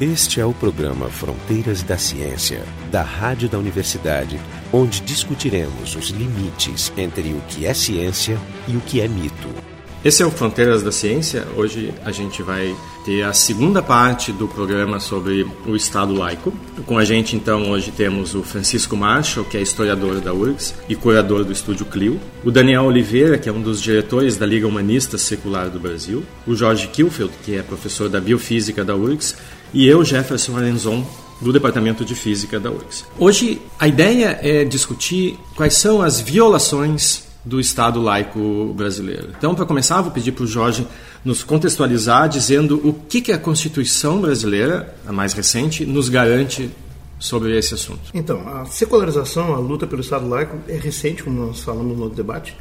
Este é o programa Fronteiras da Ciência, da Rádio da Universidade, onde discutiremos os limites entre o que é ciência e o que é mito. Esse é o Fronteiras da Ciência. Hoje a gente vai ter a segunda parte do programa sobre o Estado laico. Com a gente, então, hoje temos o Francisco Marshall, que é historiador da URGS e curador do Estúdio Clio, o Daniel Oliveira, que é um dos diretores da Liga Humanista Secular do Brasil, o Jorge Kilfeld, que é professor da Biofísica da URGS, e eu, Jefferson Arenzon, do Departamento de Física da URGS. Hoje, a ideia é discutir quais são as violações do Estado laico brasileiro. Então, para começar, vou pedir para o Jorge nos contextualizar dizendo o que, que a Constituição brasileira, a mais recente, nos garante sobre esse assunto. Então, a secularização, a luta pelo Estado laico é recente, como nós falamos no debate,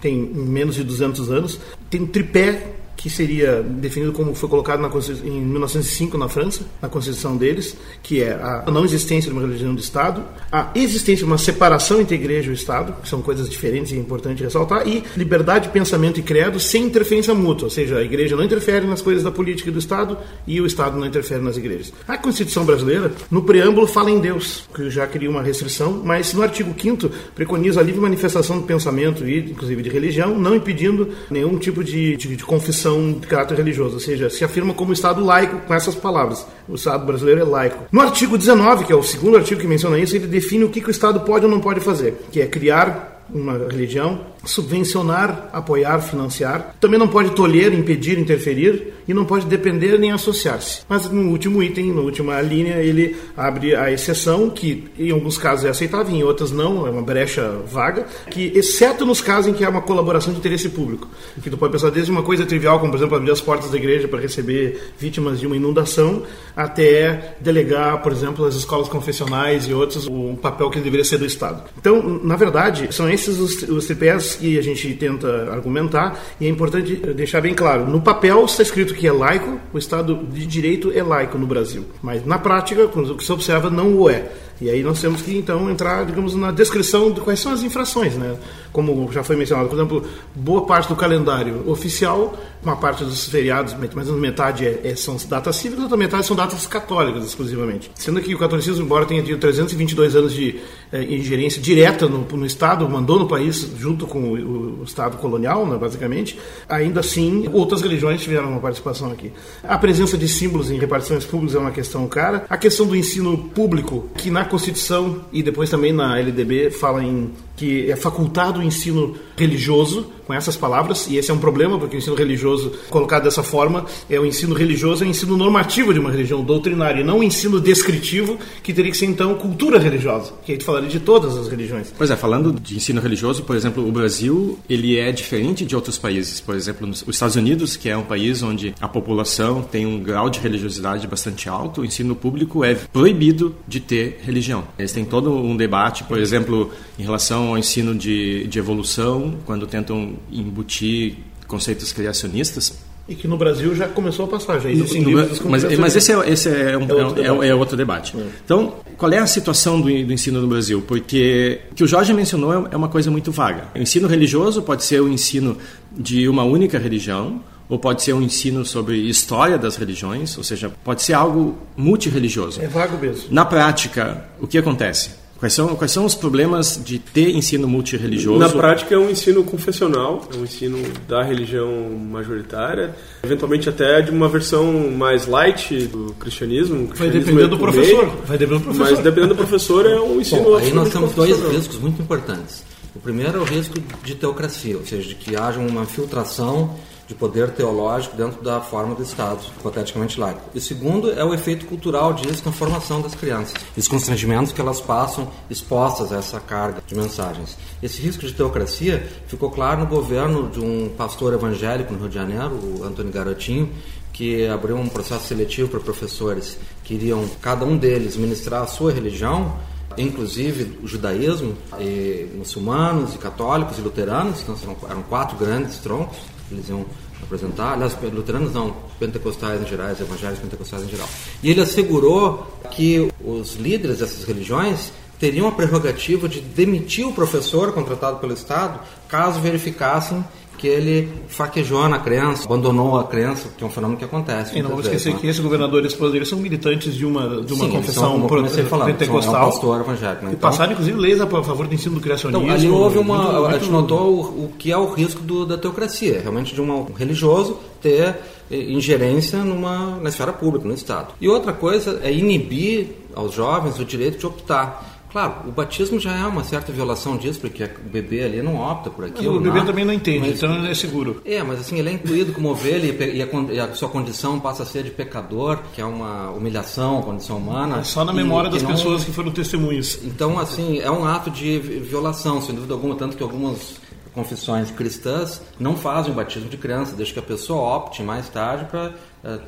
tem menos de 200 anos, tem um tripé que seria definido como foi colocado na em 1905 na França, na Constituição deles, que é a não existência de uma religião de Estado, a existência de uma separação entre igreja e Estado, que são coisas diferentes e é importante ressaltar, e liberdade de pensamento e credo sem interferência mútua, ou seja, a igreja não interfere nas coisas da política do Estado e o Estado não interfere nas igrejas. A Constituição brasileira, no preâmbulo, fala em Deus, que já cria uma restrição, mas no artigo 5 preconiza a livre manifestação do pensamento e, inclusive, de religião, não impedindo nenhum tipo de, de, de confissão de caráter religioso, ou seja, se afirma como Estado laico com essas palavras. O Estado brasileiro é laico. No artigo 19, que é o segundo artigo que menciona isso, ele define o que, que o Estado pode ou não pode fazer, que é criar uma religião, subvencionar, apoiar, financiar. Também não pode tolher, impedir, interferir e não pode depender nem associar-se. Mas no último item, na última linha, ele abre a exceção, que em alguns casos é aceitável, em outros não, é uma brecha vaga, que exceto nos casos em que há uma colaboração de interesse público, que tu pode pensar desde uma coisa trivial, como por exemplo abrir as portas da igreja para receber vítimas de uma inundação, até delegar, por exemplo, as escolas confessionais e outros, o papel que deveria ser do Estado. Então, na verdade, são esses os, os tripés que a gente tenta argumentar, e é importante deixar bem claro: no papel está escrito que é laico, o Estado de Direito é laico no Brasil, mas na prática, quando se observa, não o é. E aí nós temos que então entrar, digamos, na descrição de quais são as infrações, né? Como já foi mencionado, por exemplo, boa parte do calendário oficial, uma parte dos feriados, mais ou menos metade é, é, são datas cívicas, outra metade são datas católicas exclusivamente. Sendo que o catolicismo, embora tenha tido 322 anos de é, ingerência direta no, no Estado, mandou no país junto com o, o Estado colonial, né, basicamente, ainda assim outras religiões tiveram uma participação aqui. A presença de símbolos em repartições públicas é uma questão cara. A questão do ensino público, que na Constituição e depois também na LDB fala em que é facultado o ensino religioso, com essas palavras, e esse é um problema, porque o ensino religioso, colocado dessa forma, é o ensino religioso, é o ensino normativo de uma religião doutrinária, não o ensino descritivo, que teria que ser então cultura religiosa, que aí tu falaria de todas as religiões. Pois é, falando de ensino religioso, por exemplo, o Brasil, ele é diferente de outros países. Por exemplo, os Estados Unidos, que é um país onde a população tem um grau de religiosidade bastante alto, o ensino público é proibido de ter religião. Eles têm todo um debate, por exemplo, em relação ao ensino de, de evolução, quando tentam embutir conceitos criacionistas. E que no Brasil já começou a passar, já existem no, livros mas, mas esse, é, esse é, um, é, outro é, é, outro debate. É. Então, qual é a situação do, do, ensino no Brasil? Porque o que o Jorge mencionou é, é uma coisa muito vaga. O ensino religioso pode ser o ensino de uma única religião, ou pode ser um ensino sobre história das religiões, ou seja, pode ser algo multirreligioso. É vago mesmo. Na prática, o que acontece? Quais são, quais são os problemas de ter ensino multireligioso? Na prática é um ensino confessional, é um ensino da religião majoritária, eventualmente até de uma versão mais light do cristianismo. Vai depender do professor. Vai depender do professor. Mas dependendo do professor é um ensino Bom, Aí nós temos dois riscos muito importantes. O primeiro é o risco de teocracia, ou seja, de que haja uma filtração de poder teológico dentro da forma do Estado, hipoteticamente laico. E segundo é o efeito cultural disso na formação das crianças, os constrangimentos que elas passam expostas a essa carga de mensagens. Esse risco de teocracia ficou claro no governo de um pastor evangélico no Rio de Janeiro, o Antônio Garotinho, que abriu um processo seletivo para professores que iriam, cada um deles, ministrar a sua religião, inclusive o judaísmo, e muçulmanos, e católicos, e luteranos, então eram quatro grandes troncos, eles iam apresentar, aliás, luteranos não, pentecostais em geral, evangélicos pentecostais em geral. E ele assegurou que os líderes dessas religiões teriam a prerrogativa de demitir o professor contratado pelo Estado caso verificassem que ele faquejou na crença, abandonou a crença, que é um fenômeno que acontece. E não vamos esquecer vezes, que esses governadores poderes são militantes de uma, de uma Sim, confissão são, pro- falando, pentecostal. são, é um pastor evangélico. né? E Então, passaram, inclusive, leis a favor do ensino do criacionismo. Então, ali houve uma. Muito- a gente muito- notou o, o que é o risco do- da teocracia, realmente de um religioso ter eh, ingerência numa, na esfera pública, no Estado. E outra coisa é inibir aos jovens o direito de optar. Claro, o batismo já é uma certa violação disso, porque o bebê ali não opta por aquilo. O bebê né? também não entende, Mas- então ele é seguro. é, mas assim, ele é incluído como ovelha e e a, e a sua condição passa a ser de pecador, que é uma humilhação, condição humana. É só na e memória que das não- pessoas que foram testemunhas. então, assim, é um ato de vi- violação, sem dúvida alguma, tanto que algumas confissões cristãs não fazem o batismo de criança, deixa que a pessoa opte mais tarde para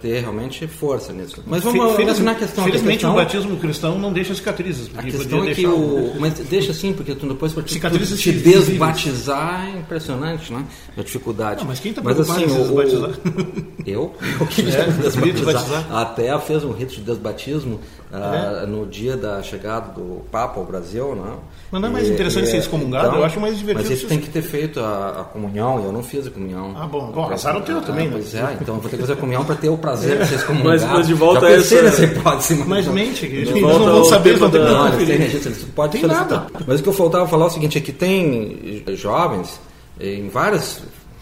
ter realmente força nisso. Mas vamos Fe- feliz- mencionar a questão. que Felizmente, questão, o batismo cristão não deixa cicatrizes. a questão é que o. Mas deixa assim, porque tu depois te, Cicatrizes te visíveis. desbatizar é impressionante, né? A dificuldade. Não, mas quem tá mas, preocupado assim, o- desbatizar? Eu? Eu queria É, desbatizar. Até fez um rito de desbatismo ah, no dia da chegada do Papa ao Brasil, né? Mas não é mais interessante ser excomungado? Eu acho mais divertido Mas ser- tem que ter feito a, a comunhão, e eu não fiz a comunhão. Ah, bom. Bom, azar o teu também, né? Pois é, então vou ter que fazer a comunhão para ter o prazer de ser excomungado. Mas- mas de volta Já a pensei essa- nessa hipótese. Mas não- mente, que eles não vão saber é que da- vão não, eles têm podem Tem solicitar. nada. Mas o que eu faltava falar é o seguinte, é que tem jovens em várias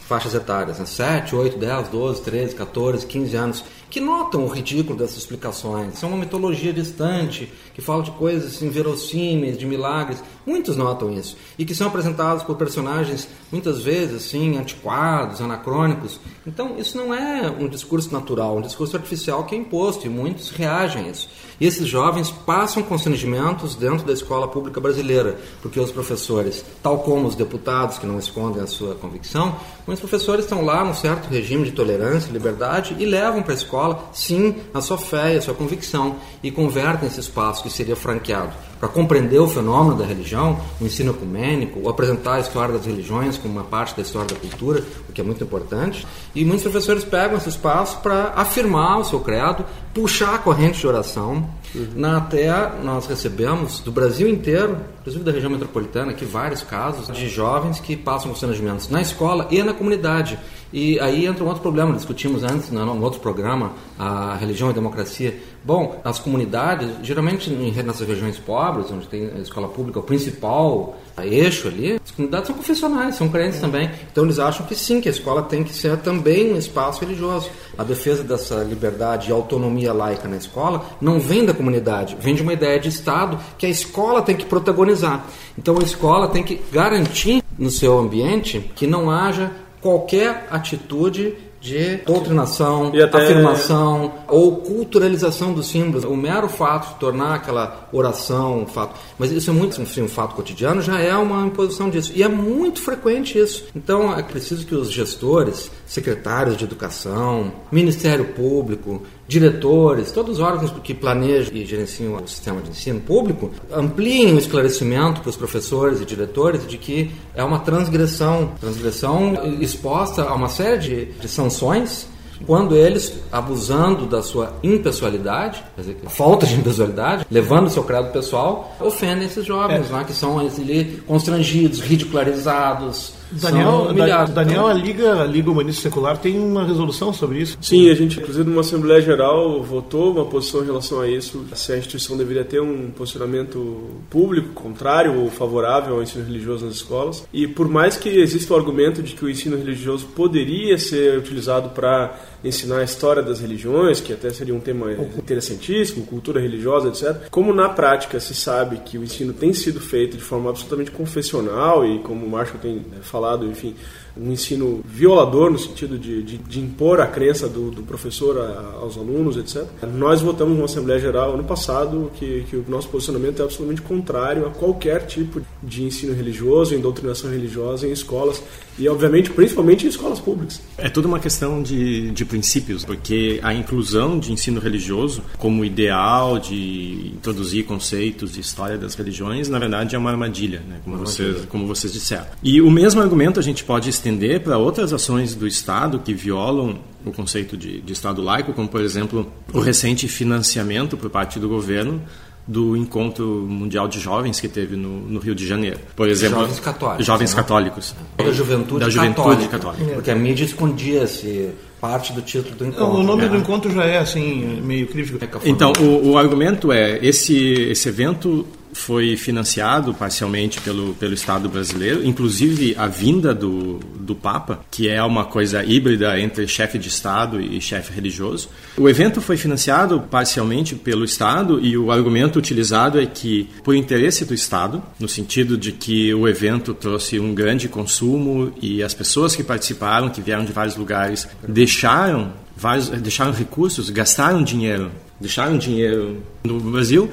faixas etárias, né? 7, 8, 10, 12, 13, 14, 15 anos, que notam o ridículo dessas explicações. São uma mitologia distante, que fala de coisas inverossímeis, de milagres. Muitos notam isso. E que são apresentados por personagens, muitas vezes, assim, antiquados, anacrônicos. Então, isso não é um discurso natural, um discurso artificial que é imposto, e muitos reagem a isso. E esses jovens passam constrangimentos dentro da escola pública brasileira, porque os professores, tal como os deputados que não escondem a sua convicção, muitos professores estão lá num certo regime de tolerância, liberdade e levam para a escola, sim, a sua fé e a sua convicção e convertem esse espaço que seria franqueado para compreender o fenômeno da religião, o ensino ecumênico, o apresentar a história das religiões como uma parte da história da cultura, o que é muito importante. E muitos professores pegam esse espaço para afirmar o seu credo, puxar a corrente de oração. Na até nós recebemos do Brasil inteiro, inclusive da região metropolitana, aqui vários casos de jovens que passam constrangimentos na escola e na comunidade. E aí entra um outro problema, discutimos antes né, no outro programa, a religião e a democracia. Bom, as comunidades, geralmente nessas regiões pobres, onde tem a escola pública, o principal eixo ali, as comunidades são confessionais, são crentes também. Então eles acham que sim, que a escola tem que ser também um espaço religioso. A defesa dessa liberdade e autonomia laica na escola não vem da comunidade, vem de uma ideia de Estado que a escola tem que protagonizar. Então a escola tem que garantir no seu ambiente que não haja qualquer atitude de doutrinação, até- afirmação ou culturalização dos símbolos. O mero fato de tornar aquela oração um fato, mas isso é muito enfim, um fato cotidiano, já é uma imposição disso. E é muito frequente isso. Então é preciso que os gestores, secretários de educação, Ministério Público, diretores, todos os órgãos que planejam e gerenciam o sistema de ensino público, ampliem o esclarecimento para os professores e diretores de que é uma transgressão, transgressão exposta a uma série de, de sanções quando eles, abusando da sua impessoalidade, dizer, falta de impessoalidade, levando o seu credo pessoal, ofendem esses jovens, né, que são ali, constrangidos, ridicularizados, Daniel. Da- Daniel, a Liga, a Liga Humanista Secular tem uma resolução sobre isso. Sim, a gente, inclusive, numa Assembleia Geral, votou uma posição em relação a isso, se a instituição deveria ter um posicionamento público, contrário ou favorável ao ensino religioso nas escolas. E por mais que exista o argumento de que o ensino religioso poderia ser utilizado para ensinar a história das religiões, que até seria um tema interessantíssimo, cultura religiosa, etc. Como na prática se sabe que o ensino tem sido feito de forma absolutamente confessional e como o Marshall tem eh, falado, enfim, um ensino violador no sentido de, de, de impor a crença do, do professor a- aos alunos, etc. Nós votamos numa Assembleia Geral ano passado que, que o nosso posicionamento é absolutamente contrário a qualquer tipo de ensino religioso, doutrinação religiosa em escolas e, obviamente, principalmente em escolas públicas. É tudo uma questão de, de princípios, porque a inclusão de ensino religioso como ideal de introduzir conceitos de história das religiões, na verdade, é uma armadilha, né? como, vocês, como vocês disseram. E o mesmo argumento a gente pode estender para outras ações do Estado que violam o conceito de, de Estado laico, como, por exemplo, o recente financiamento por parte do governo do encontro mundial de jovens que teve no, no Rio de Janeiro. Por exemplo, jovens católicos. Jovens né? católicos. Da juventude, da juventude católica, católica. Porque a mídia escondia-se parte do título do encontro. O nome né? do encontro já é assim, meio crítico. Então, o, o argumento é esse esse evento foi financiado parcialmente pelo, pelo Estado brasileiro, inclusive a vinda do, do Papa, que é uma coisa híbrida entre chefe de Estado e chefe religioso. O evento foi financiado parcialmente pelo Estado e o argumento utilizado é que, por interesse do Estado, no sentido de que o evento trouxe um grande consumo e as pessoas que participaram, que vieram de vários lugares, deixaram vários, deixaram recursos, gastaram dinheiro, deixaram dinheiro no Brasil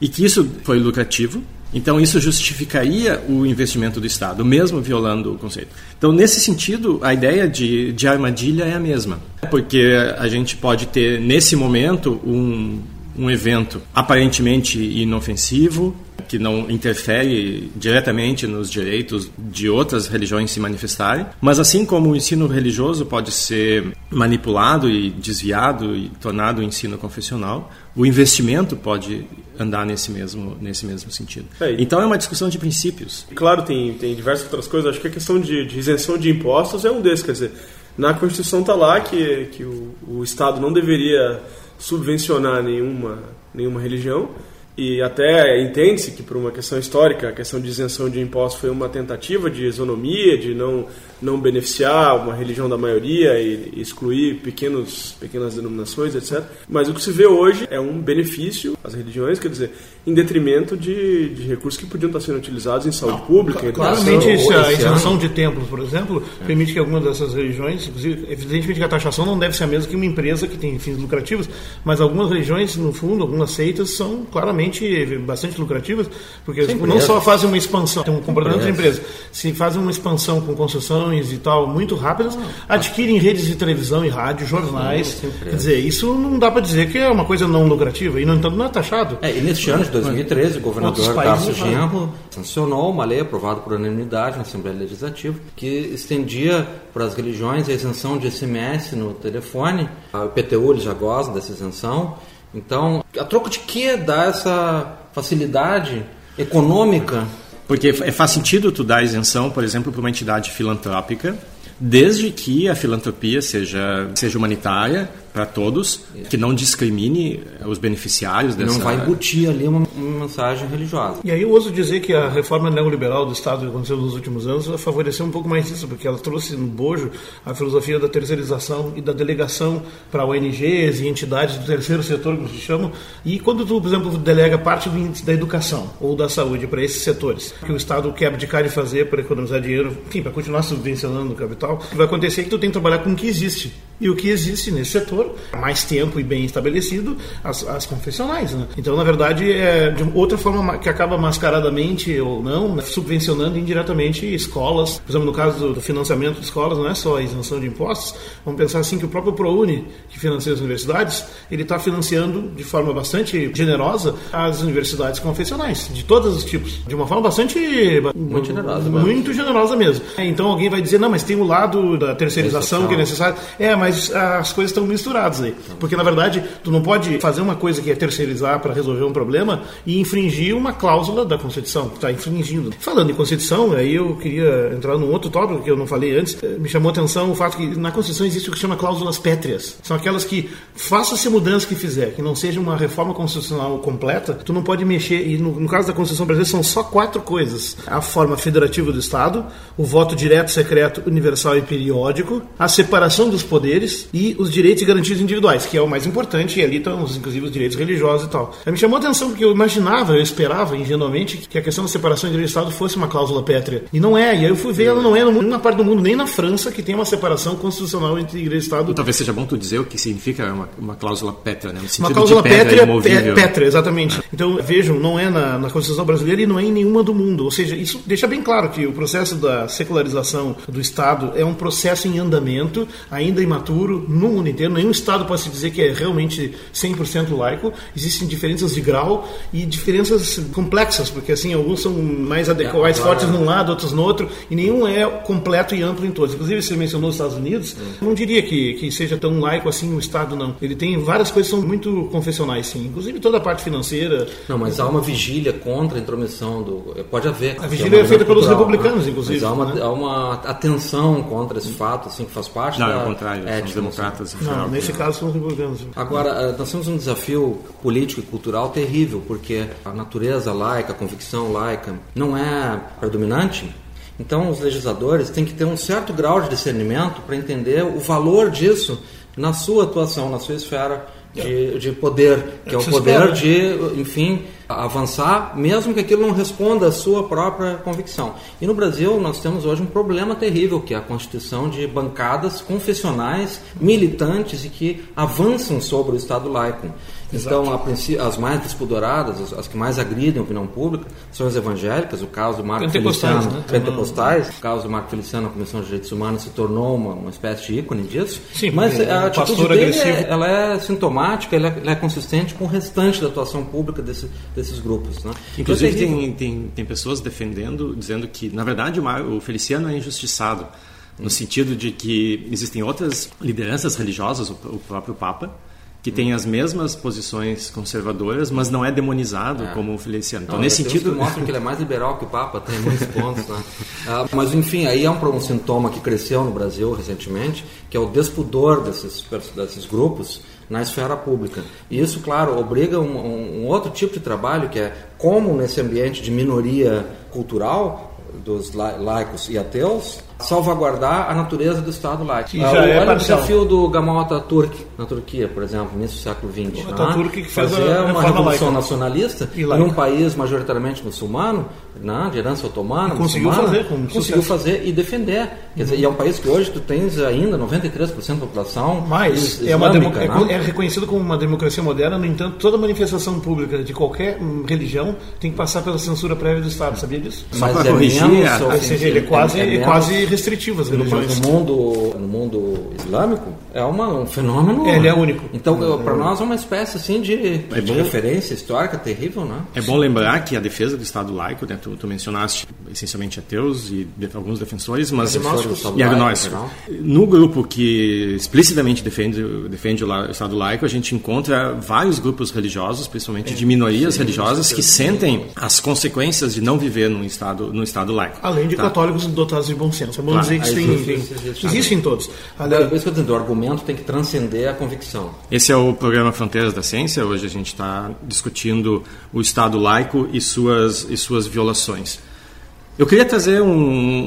e que isso foi lucrativo. Então, isso justificaria o investimento do Estado, mesmo violando o conceito. Então, nesse sentido, a ideia de, de armadilha é a mesma. Porque a gente pode ter, nesse momento, um, um evento aparentemente inofensivo, que não interfere diretamente nos direitos de outras religiões se manifestarem, mas assim como o ensino religioso pode ser manipulado e desviado e tornado ensino confessional, o investimento pode andar nesse mesmo nesse mesmo sentido. É, então é uma discussão de princípios. Claro, tem, tem diversas outras coisas. Acho que a questão de, de isenção de impostos é um desses. Quer dizer, na Constituição está lá que, que o, o Estado não deveria subvencionar nenhuma, nenhuma religião. E até entende-se que, por uma questão histórica, a questão de isenção de impostos foi uma tentativa de isonomia, de não, não beneficiar uma religião da maioria e excluir pequenos, pequenas denominações, etc. Mas o que se vê hoje é um benefício às religiões, quer dizer, em detrimento de, de recursos que podiam estar sendo utilizados em saúde pública, em Claramente, isso, a isenção de templos, por exemplo, permite que algumas dessas religiões, inclusive, evidentemente que a taxação não deve ser a mesma que uma empresa que tem fins lucrativos, mas algumas religiões, no fundo, algumas seitas são claramente bastante lucrativas, porque não empresa. só fazem uma expansão, tem um comportamento de Empresa. se fazem uma expansão com concessões e tal muito rápidas, adquirem redes de televisão e rádio, jornais, quer dizer, isso não dá para dizer que é uma coisa não lucrativa, e no entanto não é taxado. É, e neste ano de 2013, o governador Tarso Genro sancionou uma lei aprovada por unanimidade na Assembleia Legislativa que estendia para as religiões a isenção de SMS no telefone. A IPTU já goza dessa isenção. Então, a troco de que dá essa facilidade econômica? Porque é- faz sentido tu dar isenção, por exemplo, para uma entidade filantrópica, desde que a filantropia seja, seja humanitária para todos, que não discrimine os beneficiários dessa... Não vai embutir ali uma, uma mensagem religiosa. E aí eu ouso dizer que a reforma neoliberal do Estado que aconteceu nos últimos anos favoreceu um pouco mais isso, porque ela trouxe no bojo a filosofia da terceirização e da delegação para ONGs e entidades do terceiro setor, como se chamam. E quando tu, por exemplo, delega parte do índice da educação ou da saúde para esses setores, que o Estado quer abdicar de fazer para economizar dinheiro, enfim, para continuar subvencionando o capital, o que vai acontecer é que tu tem que trabalhar com o que existe. E o que existe nesse setor, há mais tempo e bem estabelecido, as, as confessionais. Né? Então, na verdade, é de outra forma ma- que acaba mascaradamente ou não, né, subvencionando indiretamente escolas. Por exemplo, no caso do, financiamento de escolas, não é só a isenção de impostos. Vamos pensar assim que o próprio ProUni, que financia as universidades, ele está financiando de forma bastante generosa as universidades confessionais, de todos os tipos. De uma forma bastante... Muito generosa, mesmo. Muito generosa mesmo. Então alguém vai dizer, não, mas tem o lado da terceirização que é necessário. É, mas as coisas estão misturadas aí. Porque, na verdade, tu não pode fazer uma coisa que é terceirizar para resolver um problema e infringir uma cláusula da Constituição. Está infringindo. Falando em Constituição, aí eu queria entrar num outro tópico que eu não falei antes. Eh, Me chamou a atenção o fato que na Constituição existe o que se chama cláusulas pétreas. São aquelas que, faça-se a mudança que fizer, que não seja uma reforma constitucional completa, tu não pode mexer. E no, no caso da Constituição brasileira são só quatro coisas: a forma federativa do Estado, o voto direto, secreto, universal e periódico, a separação dos poderes e os direitos e garantias individuais, que é o mais importante, e ali estão, inclusive, os direitos religiosos e tal. Aí me chamou a atenção porque eu imaginava, eu esperava ingenuamente que a questão da separação de igreja e Estado fosse uma cláusula pétrea. E não é, e aí eu fui ver, ela não é em nenhuma parte do mundo, nem na França, que tem uma separação constitucional entre igreja e Estado. Talvez seja bom tu dizer o que significa uma, uma cláusula pétrea, né? No sentido Uma cláusula de pétrea, imovível. é, pétrea, exatamente. Então, vejam, não é na, na Constituição brasileira e não é em nenhuma do mundo. Ou seja, isso deixa bem claro que o processo da secularização do Estado é um processo em andamento, ainda imaturo no mundo inteiro. Nenhum estado pode se dizer que é realmente 100% laico. Existem diferenças de grau e diferenças complexas, porque assim alguns são mais adequados, mais fortes num lado, outros no outro, e nenhum é completo e amplo em todos. Inclusive, você mencionou os Estados Unidos. Não diria que, que seja tão laico assim o estado, não. Ele tem várias coisas que são muito confessionais, sim. Inclusive toda a parte financeira. Não, mas há uma vigília contra a intromissão do. Pode haver. A vigília é, feita pelos republicanos, né? inclusive. Mas há uma, né? há uma atenção contra esse fato, assim, que faz parte Não, da. é o contrário, são ética, democratas. em Não, nesse que- caso são os republicanos. Agora, eh, nós temos um desafio político e cultural terrível, porque a natureza laica, a convicção laica, não é predominante. Então, os legisladores têm que ter um certo grau de discernimento para entender o valor disso na sua atuação, na sua esfera de, de poder, que é o poder de, enfim, avançar, mesmo que aquilo não responda à sua própria convicção. E no Brasil nós temos hoje um problema terrível, que é a constituição de bancadas confessionais, militantes e que avançam sobre o Estado laico. Então, as mais despudoradas, as, as que mais agridem a opinião pública, são as evangélicas. O caso do Marco Pentecostais, Feliciano, né? pentecostais. O caso do Marco Feliciano, a Comissão de Direitos Humanos, se tornou uma, uma espécie de ícone disso. Sim, Mas porque a atitude dele é, ela é sintomática, ela é, ela é consistente com o restante da atuação pública desse- desses grupos. Né? Inclusive, Então, é terrível. tem, tem, tem pessoas defendendo, dizendo que, na verdade, o Feliciano é injustiçado, no sentido de que existem outras lideranças religiosas, o, o próprio Papa, que tem as mesmas posições conservadoras, mas não é demonizado como o Feliciano. Então, Não, nesse sentido. que mostram que ele é mais liberal que o Papa, tem muitos pontos. Né? Ah, mas, enfim, aí é um, um sintoma que cresceu no Brasil recentemente, que é o despudor desses, desses grupos na esfera pública. E isso, claro, obriga um, um- outro tipo de trabalho, que é como nesse ambiente de minoria cultural, dos la- laicos e ateus, salvaguardar a natureza do Estado. Que Ah, já o- é olha o parcial. desafio do Gamal Ataturk na Turquia, por exemplo, início do século XX. O Ataturk que fez a fazer uma revolução laica. nacionalista E num país majoritariamente muçulmano, né, de herança otomana, E conseguiu muçulmana, fazer com conseguiu sucesso. fazer e defender. Quer dizer, e é um país que hoje tu tens ainda 93% da população Mas is- é, uma demo- né? é, é reconhecido como uma democracia moderna, no entanto, toda manifestação pública de qualquer hum, religião tem que passar pela censura prévia do Estado, sabia disso? Só Mas pra é corrigir, menos, a- ou Ou seja, ele é quase, é menos- quase restritivo às no, religiões. no mundo no mundo islâmico é uma, um fenômeno É, ele é único. então para nós é uma espécie assim de, É de bom. referência histórica terrível né É bom lembrar que a defesa do Estado laico, né, tu, tu mencionaste essencialmente ateus e de- alguns defensores, mas Agnósticos. E agnósticos. No grupo que explicitamente defende, defende o la- o Estado laico, a gente encontra vários grupos religiosos, principalmente de minorias religiosas, que sentem as consequências de não viver num Estado, num estado laico. Além de Tá? católicos dotados de bom senso. Bom Claro, dizer que isso aí tem, existe, tem- existe, existe. existe em todos. Agora, Aliás, por isso que eu dizendo, o argumento tem que transcender a convicção. Esse é o programa Fronteiras da Ciência. Hoje a gente está discutindo o Estado laico e suas, e suas violações. Eu queria trazer um,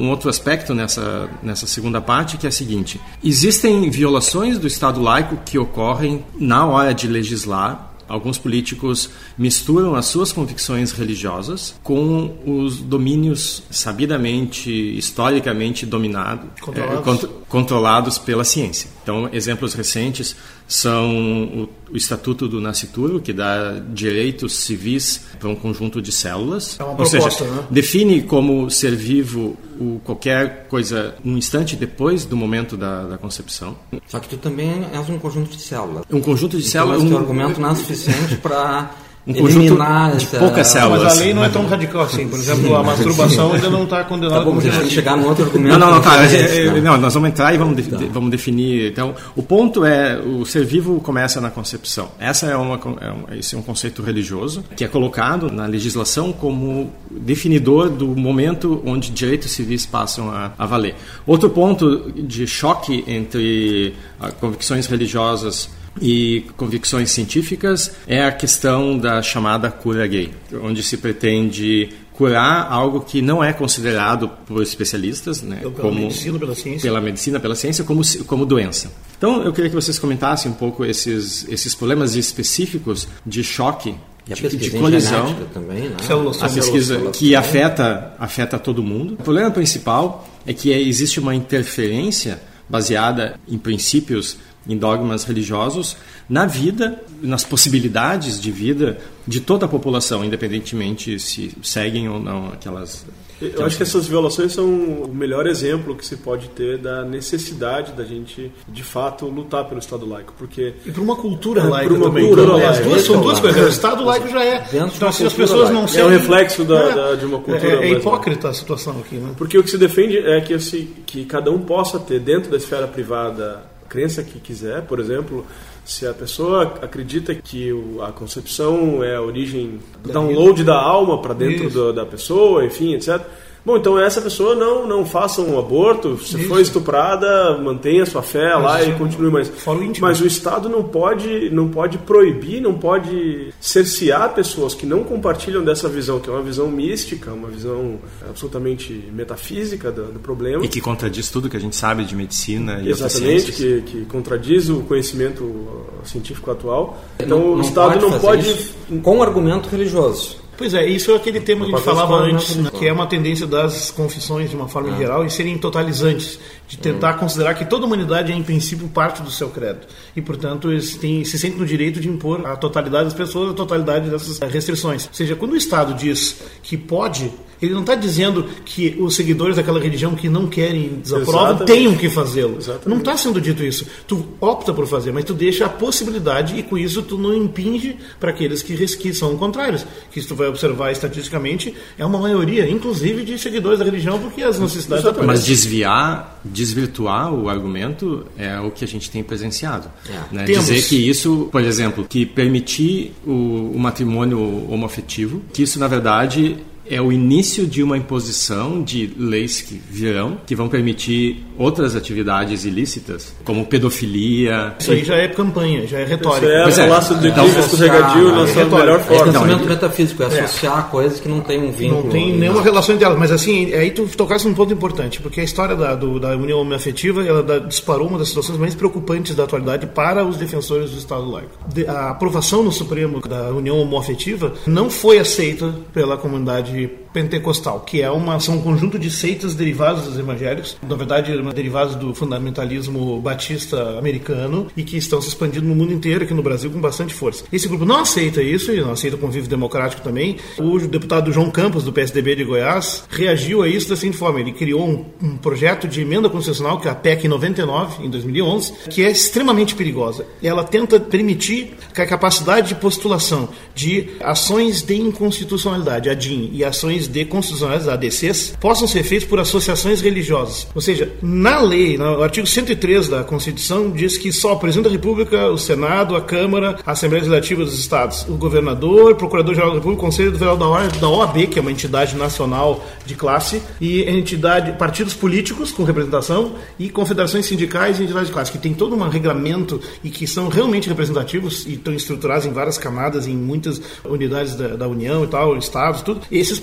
um outro aspecto nessa, nessa segunda parte, que é a seguinte: existem violações do Estado laico que ocorrem na hora de legislar. Alguns políticos misturam as suas convicções religiosas com os domínios sabidamente, historicamente dominados, Controlados. contro- controlados pela ciência. Então, exemplos recentes são o, o Estatuto do Nascituro, que dá direitos civis para um conjunto de células. É uma Ou seja, proposta, né? define como ser vivo o, qualquer coisa um instante depois do momento da, da concepção. Só que tu também és um conjunto de células. Um conjunto de Então, células. esse um- argumento não é suficiente para Um conjunto de poucas células. mas a lei não é tão radical assim. Por exemplo, a masturbação ainda não está condenada Tá bom, como genocídio. chegar num outro argumento. Não, não, não, tá. existe, é, é, né? não, nós vamos entrar e vamos, de- vamos definir. Então, o ponto é o ser vivo começa na concepção. Essa é uma, é um, esse é um conceito religioso que é colocado na legislação como definidor do momento onde direitos civis passam a, a valer. Outro ponto de choque entre ah, convicções religiosas e convicções científicas é a questão da chamada cura gay, onde se pretende curar algo que não é considerado por especialistas, né, Pela como medicina, pela ciência. pela medicina, pela ciência, como como doença. Então, eu queria que vocês comentassem um pouco esses esses problemas específicos de choque, E a de, pesquisa de colisão. também, né? Células A pesquisa que afeta, afeta todo mundo. O problema principal é que existe uma interferência baseada em princípios em dogmas religiosos na vida, nas possibilidades de vida de toda a população, independentemente se seguem ou não aquelas eu acho que essas violações são o melhor exemplo que se pode ter da necessidade da gente, de fato, lutar pelo Estado laico. Porque e por uma cultura é, laica por uma também. Cultura então, laica. As duas, são duas coisas. O Estado laico já é. Então, se as pessoas não É um reflexo da, é, da, de uma cultura. É, é hipócrita a situação aqui. Né? Porque o que se defende é que, assim, que cada um possa ter, dentro da esfera privada, crença que quiser. Por exemplo, se a pessoa acredita que a concepção é a origem do download da alma para dentro do, da pessoa, enfim, etc Bom, então essa pessoa não, não faça um aborto, se Isso. foi estuprada, mantenha sua fé mas lá e continue mais. Mas o Estado não pode, não pode proibir, não pode cercear pessoas que não compartilham dessa visão, que é uma visão mística, uma visão absolutamente metafísica do, do problema. E que contradiz tudo que a gente sabe de medicina e Exatamente, que, que contradiz o conhecimento científico atual. Então não, o Estado não pode. Com argumento religioso. Pois é, isso é aquele tema que a gente falava antes, né, que é uma tendência das confissões, de uma forma é. geral, em serem totalizantes, de tentar hum. considerar que toda a humanidade é, em princípio, parte do seu credo. E, portanto, eles têm, se sentem no direito de impor a totalidade das pessoas, a totalidade dessas restrições. Ou seja, quando o Estado diz que pode ele não está dizendo que os seguidores daquela religião que não querem, desaprovam, tenham que fazê-lo. Não está sendo dito isso. Tu opta por fazer, mas tu deixa a possibilidade e com isso tu não impinge para aqueles que, que são contrários. Que se tu vai observar estatisticamente, é uma maioria, inclusive, de seguidores da religião, porque as necessidades... Exatamente. Mas desviar, desvirtuar o argumento é o que a gente tem presenciado. É. Né? Dizer que isso, por exemplo, que permitir o, o matrimônio homoafetivo, que isso, na verdade, é o início de uma imposição de leis que virão, que vão permitir outras atividades ilícitas, como pedofilia. Isso aí já é campanha, já é retórica. Isso é, pois é. laço de então, escorregadio na sua melhor forma. É pensamento metafísico, é associar é. coisas que não tem um vínculo. Não tem nenhuma relação entre elas, mas assim, aí tu tocasse num ponto importante, porque a história da, do, da união homoafetiva, ela da, disparou uma das situações mais preocupantes da atualidade para os defensores do Estado laico. De, a aprovação no Supremo da união homoafetiva não foi aceita pela comunidade he pentecostal, que é uma, são um conjunto de seitas derivadas dos evangélicos, na verdade derivados do fundamentalismo batista americano e que estão se expandindo no mundo inteiro, aqui no Brasil, com bastante força. Esse grupo não aceita isso e não aceita o convívio democrático também. O deputado João Campos, do PSDB de Goiás, reagiu a isso da seguinte forma: ele criou um, um projeto de emenda constitucional, que é a PEC 99, em 2011, que é extremamente perigosa. Ela tenta permitir que a capacidade de postulação de ações de inconstitucionalidade, a DIN, e ações de constitucionais, ADCs, possam ser feitas por associações religiosas. Ou seja, na lei, no artigo 103 da Constituição, diz que só o presidente da República, o Senado, a Câmara, a Assembleia Legislativa dos Estados, o governador, Procurador-Geral da República, o Conselho Federal da OAB, que é uma entidade nacional de classe, e entidade, partidos políticos com representação e confederações sindicais e entidades de classe, que tem todo um regramento e que são realmente representativos e estão estruturados em várias camadas, em muitas unidades da, da União e tal, estados, tudo. Esses eles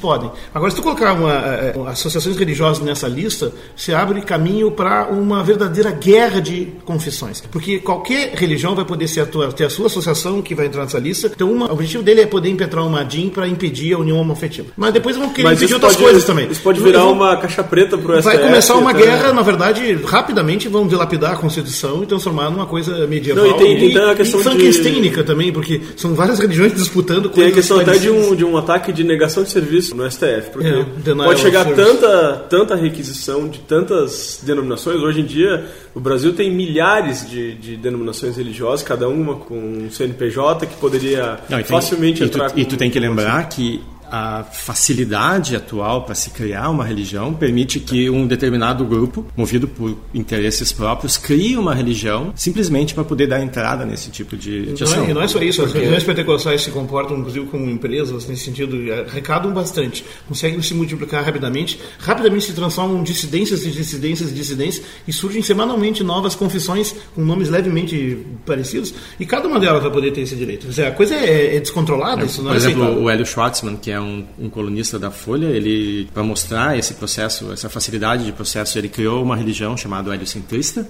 Agora, se tu colocar uma, eh, eh, associações religiosas nessa lista, se abre caminho para uma verdadeira guerra de confissões. Porque qualquer religião vai poder ser a tua, ter a sua associação que vai entrar nessa lista. Então, uma, o objetivo dele é poder impetrar uma DIN para impedir a união homoafetiva. Mas depois vão querer impedir outras pode, coisas também. Isso pode virar uma caixa preta para o Vai começar uma guerra, na verdade, rapidamente vão dilapidar a Constituição e transformar numa coisa medieval. Não, e tem, e, a questão de... também, porque são várias religiões disputando Tem a questão até de um, de um ataque de negação de serviço no STF, porque é, pode chegar tanta, tanta requisição de tantas denominações. Hoje em dia, o Brasil tem milhares de, de denominações religiosas, cada uma com um CNPJ que poderia Não, facilmente e entrar. Tu, e tu tem que lembrar que a facilidade atual para se criar uma religião permite que um determinado grupo, movido por interesses próprios, crie uma religião simplesmente para poder dar entrada nesse tipo de, de ação. Não é, não é só isso, as Porque... religiões pentecostais se comportam, inclusive, como empresas, nesse sentido, arrecadam bastante, conseguem se multiplicar rapidamente, rapidamente se transformam em dissidências de dissidências de dissidências e surgem semanalmente novas confissões com nomes levemente parecidos e cada uma delas vai poder ter esse direito. Dizer, a coisa é, é descontrolada, é, isso não Por é exemplo, aceitável. o Hélio Schwartzman, que é um, um colunista da Folha, ele para mostrar esse processo, essa facilidade de processo, ele criou uma religião chamada heliocentrista,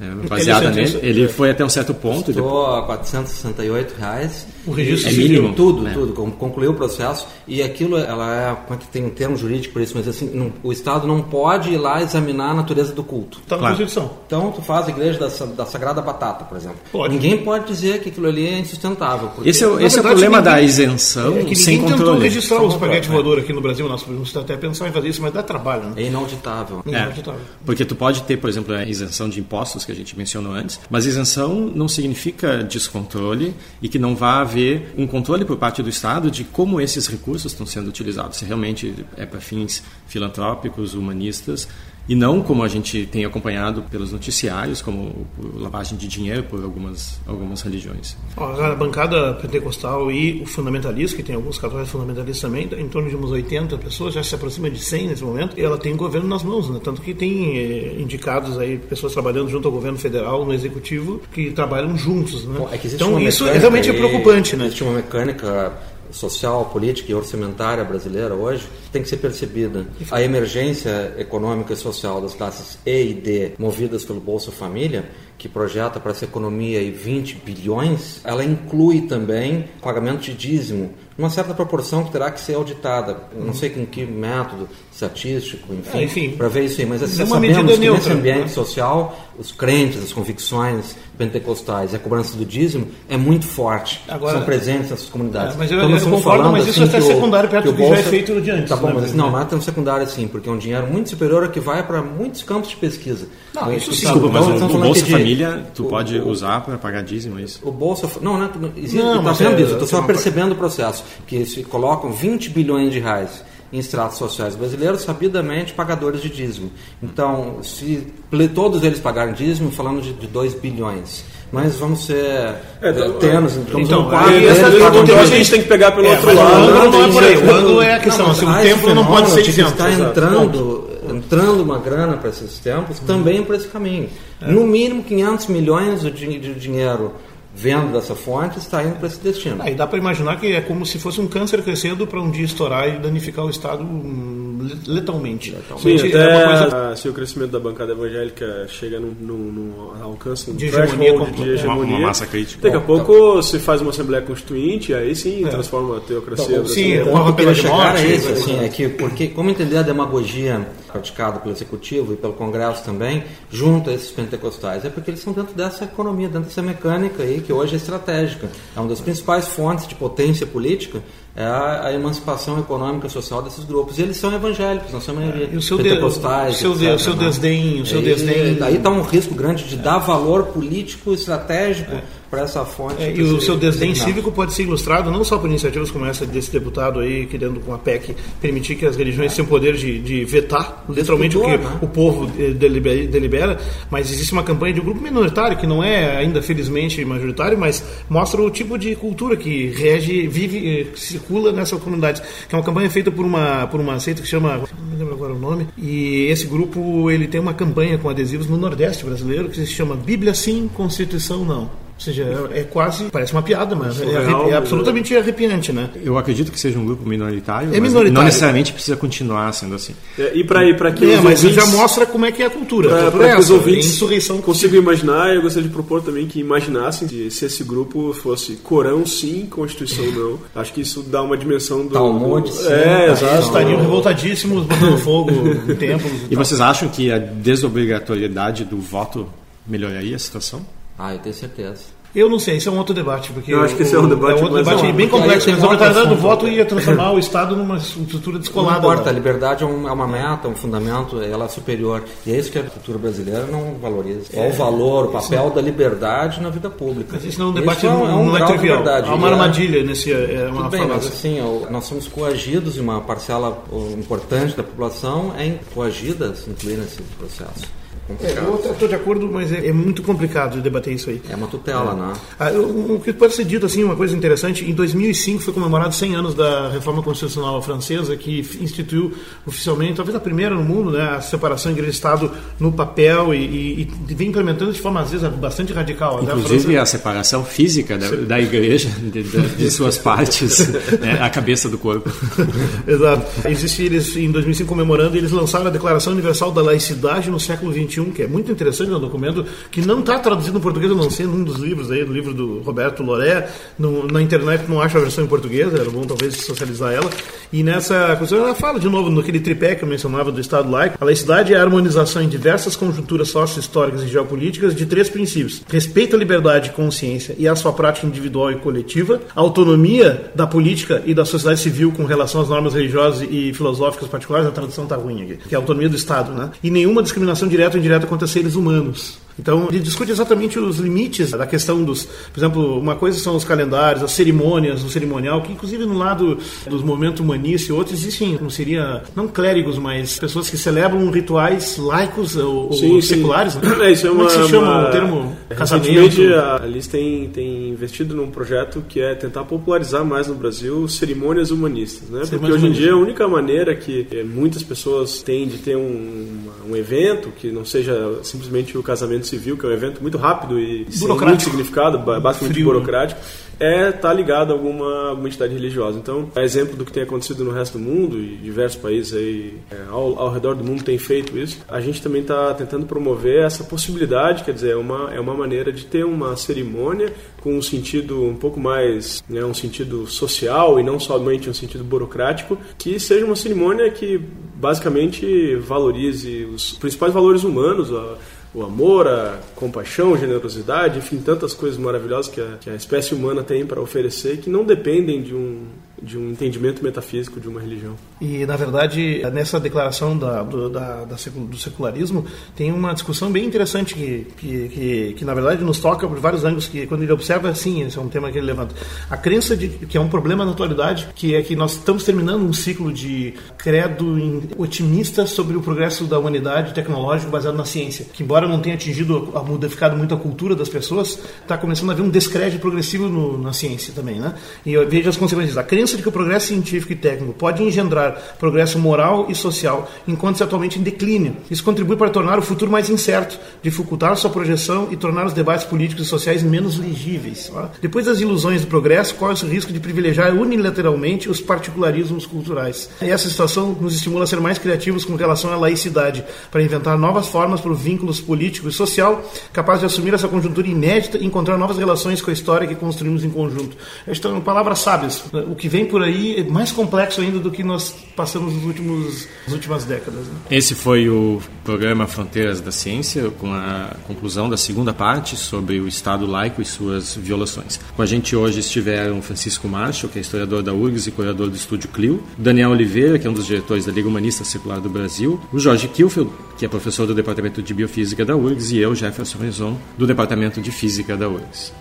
É, baseada nele, ele foi até um certo ponto. depois- Custou a 468 reais. O registro É civil. mínimo. Tudo, É. tudo. con- Concluiu o processo. E aquilo, ela é. Como é que tem um termo jurídico para isso? Mas assim, não- o Estado não pode ir lá examinar a natureza do culto. Está na Claro. Constituição. Então, tu faz a igreja da, da Sagrada Batata, por exemplo. Pode. Ninguém pode dizer que aquilo ali é insustentável. porque- Esse é, o- Na esse é o verdade, problema ninguém- da isenção É que sem ninguém tentou controle. registrar Sem os controle, espaguete é. voador aqui no Brasil. Nós podemos até pensar em fazer isso, mas dá trabalho, né? É inauditável. É. Inauditável. Porque tu pode ter, por exemplo, a isenção de impostos que a gente mencionou antes, mas isenção não significa descontrole e que não vá haver um controle por parte do Estado de como esses recursos estão sendo utilizados. Se realmente é para fins filantrópicos, humanistas, e não como a gente tem acompanhado pelos noticiários, como lavagem de dinheiro por algumas, algumas religiões. A bancada pentecostal e o fundamentalista, que tem alguns católicos fundamentalistas também, em torno de uns 80 pessoas, já se aproxima de 100 nesse momento, e ela tem o governo nas mãos, né? Tanto que tem eh, indicados aí pessoas trabalhando junto ao governo federal, no executivo, que trabalham juntos, né? Bom, é então isso mecânica realmente é preocupante, né? Existe uma mecânica social, política e orçamentária brasileira hoje tem que ser percebida. A emergência econômica e social das classes E e D, movidas pelo Bolsa Família, que projeta para essa economia aí 20 bilhões, ela inclui também pagamento de dízimo, uma certa proporção que terá que ser auditada. Eu não sei com que método estatístico, enfim, Ah, enfim, para ver isso aí. Mas assim, sabemos medida que neutra, nesse ambiente né? social, os crentes, as convicções pentecostais e a cobrança do dízimo é muito forte. Agora- São presentes nessas comunidades. É, mas eu- Então, eu concordo, falando, mas isso assim, até o- secundário perto do que já é Bolsa- feito de antes, Tá bom, né? mas não, não é tão secundário assim, porque é um dinheiro muito superior ao que vai para muitos campos de pesquisa. Não, Então, isso sim. Desculpa, mas então, o, estamos o Bolsa de- Família tu o- pode o- usar para pagar dízimo, é isso? o Bolsa. Não, não, não existe, Não, está mas vendo é- isso. Estou é só uma- percebendo o processo. Que se colocam 20 bilhões de reais em estratos sociais brasileiros, sabidamente pagadores de dízimo. Então, se todos eles pagarem dízimo, falamos de, de 2 bilhões. Mas vamos ser É, é, então, tenos, então, um quarto aí deles essa- eu- acho que a gente tem que pegar pelo É, outro mas o lado. ângulo não é por aí. O ângulo é a questão. mas assim, o esse templo não pode ser de que isento. Está entrando, entrando uma grana para esses templos, também por esse caminho. No mínimo 500 milhões de, de dinheiro vendo dessa fonte está indo para esse destino. Aí dá para imaginar que é como se fosse um câncer crescendo para um dia estourar e danificar o Estado hum, letalmente. Sim, Gente, até é uma coisa ah, se o crescimento da bancada evangélica chega num, num, alcance um De hegemonia de hegemonia, Uma- uma massa crítica. daqui a Bom, pouco se faz uma assembleia constituinte, aí sim transforma a teocracia Então, sim, brasileira. é pena queria de chegar morte, é né? assim, é que porque como entender a demagogia praticada pelo executivo e pelo Congresso também, junto a esses pentecostais, é porque eles estão dentro dessa economia, dentro dessa mecânica aí que hoje é estratégica. É uma das principais fontes de potência política é a, a emancipação econômica e social desses grupos. E eles são evangélicos, na sua maioria. E o seu de- pentecostais, o seu de- etc, o seu né? desdém- o seu E- desdém- Daí está um risco grande de dar valor político estratégico para essa fonte. É, e o se- seu desdém cívico pode ser ilustrado não só por iniciativas como essa desse deputado aí, querendo com a PEC permitir que as religiões tenham o poder de, de vetar literalmente o que né? o povo eh, delibera, delibera, mas existe uma campanha de um grupo minoritário, que não é ainda felizmente majoritário, mas mostra o tipo de cultura que rege, vive, eh, circula nessas comunidades. Que é uma campanha feita por uma, por uma seita que chama, não me lembro agora o nome, e esse grupo ele tem uma campanha com adesivos no Nordeste brasileiro que se chama Bíblia Sim, Constituição Não. Ou seja, é, é quase, parece uma piada, mas é, Surreal, é absolutamente arrepiante, né? Eu acredito que seja um grupo minoritário, É mas minoritário. não necessariamente precisa continuar sendo assim. É, e para para que É, os mas ouvintes, já mostra como é que é a cultura. A pra, cultura pra que os ouvintes insurreição consigam imaginar, eu gostaria de propor também que imaginassem se, se esse grupo fosse Corão sim, Constituição não. Acho que isso dá uma dimensão do. Talmud, do- sim, É, tá, exato. Estariam revoltadíssimos, botando fogo em templos. E vocês acham que a desobrigatoriedade do voto melhoraria a situação? Ah, eu tenho certeza. Eu não sei, isso é um outro debate. Porque Eu acho que esse é um debate é um debate bem complexo. Mas a outro obrigatoriedade do voto ia transformar o Estado numa estrutura Não descolada. importa, a né? liberdade é, um- é uma meta, um fundamento, ela é superior. E é isso que a cultura brasileira não valoriza. Qual o valor, o papel da liberdade na vida pública. Mas isso não é um debate, Isso não, não é grau de trivial. verdade. Há uma é- armadilha nesse. É uma Tudo bem, mas assim, nós somos coagidos e uma parcela importante da população é coagida a se incluir nesse processo. É, Complicado. eu estou de acordo, mas é, é muito complicado de debater isso aí. É uma tutela, né? Ah, eu- O que pode ser dito assim, uma coisa interessante, em 2005 foi comemorado 100 anos da reforma constitucional francesa, que instituiu oficialmente, talvez a primeira no mundo, né, a separação igreja e Estado no papel e, e- e vem implementando de forma às vezes bastante radical. A Inclusive França- a separação física da, da igreja, de, de- de suas partes, né, a cabeça do corpo. Exato. Existe eles em 2005 comemorando, eles lançaram a Declaração Universal da Laicidade no século XXI. 2021, que é muito interessante, é um documento que não está traduzido em português, eu não sei, num dos livros aí, do livro do Roberto Loré, no, na internet não acha a versão em português, era bom talvez socializar ela. E nessa questão ela fala de novo naquele tripé que eu mencionava do Estado laico, a laicidade é a harmonização em diversas conjunturas sócio-históricas e geopolíticas de três princípios: respeito à liberdade de consciência e à sua prática individual e coletiva, autonomia da política e da sociedade civil com relação às normas religiosas e filosóficas particulares, a tradução está ruim aqui, que é a autonomia do Estado, né? E nenhuma discriminação direta ou indireta contra seres humanos. Então, ele discute exatamente os limites da questão dos. Por exemplo, uma coisa são os calendários, as cerimônias, o cerimonial, que inclusive no lado dos movimentos humanistas e outros existem, como seria, não clérigos, mas pessoas que celebram rituais laicos ou, sim, ou seculares. Né? É, isso é uma, Como é que se chama uma... o termo casamento? a Alice tem, tem investido num projeto que é tentar popularizar mais no Brasil cerimônias humanistas, né? Porque hoje em dia a única maneira que muitas pessoas têm de ter um, um evento que não seja simplesmente o casamento civil, que é um evento muito rápido e muito significado, basicamente Frio, burocrático, é estar tá ligado a alguma, alguma entidade religiosa. Então, é exemplo do que tem acontecido no resto do mundo e diversos países aí é, ao, ao redor do mundo têm feito isso. A gente também está tentando promover essa possibilidade, quer dizer, é uma, é uma maneira de ter uma cerimônia com um sentido um pouco mais, né, um sentido social e não somente um sentido burocrático, que seja uma cerimônia que basicamente valorize os principais valores humanos, a, o amor, a compaixão, generosidade, enfim, tantas coisas maravilhosas que a, que a espécie humana tem para oferecer que não dependem de um, de um entendimento metafísico de uma religião. E, na verdade, nessa declaração da, do, da, da, do secularismo, tem uma discussão bem interessante que, que, que, que, na verdade, nos toca por vários ângulos, que quando ele observa, assim, esse é um tema que ele levanta. A crença de que é um problema na atualidade, que é que nós estamos terminando um ciclo de credo otimista sobre o progresso da humanidade tecnológico baseado na ciência, que embora não tenha atingido, modificado muito a cultura das pessoas, está começando a haver um descrédito progressivo no, na ciência também, né? E eu vejo as consequências. A crença de que o progresso científico e técnico pode engendrar progresso moral e social, enquanto-se atualmente em declínio. Isso contribui para tornar o futuro mais incerto, dificultar sua projeção e tornar os debates políticos e sociais menos legíveis. Tá? Depois das ilusões do progresso, corre-se o risco de privilegiar unilateralmente os particularismos culturais. E essa situação nos estimula a ser mais criativos com relação à laicidade, para inventar novas formas para vínculos político e social, capaz de assumir essa conjuntura inédita e encontrar novas relações com a história que construímos em conjunto. Estão palavras sábias. O que vem vem por aí é mais complexo ainda do que nós passamos nos últimos, nas últimas décadas. Né? Esse foi o programa Fronteiras da Ciência, com a conclusão da segunda parte sobre o Estado laico e suas violações. Com a gente hoje estiveram Francisco Marshall, que é historiador da URGS e curador do Estúdio Clio, Daniel Oliveira, que é um dos diretores da Liga Humanista Secular do Brasil, o Jorge Kilfield, que é professor do Departamento de Biofísica da URGS, e eu, Jefferson Rezon, do Departamento de Física da URGS.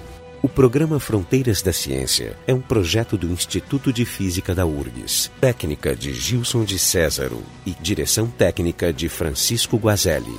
O programa Fronteiras da Ciência é um projeto do Instituto de Física da URGS, técnica de Gilson de Césaro e direção técnica de Francisco Guazelli.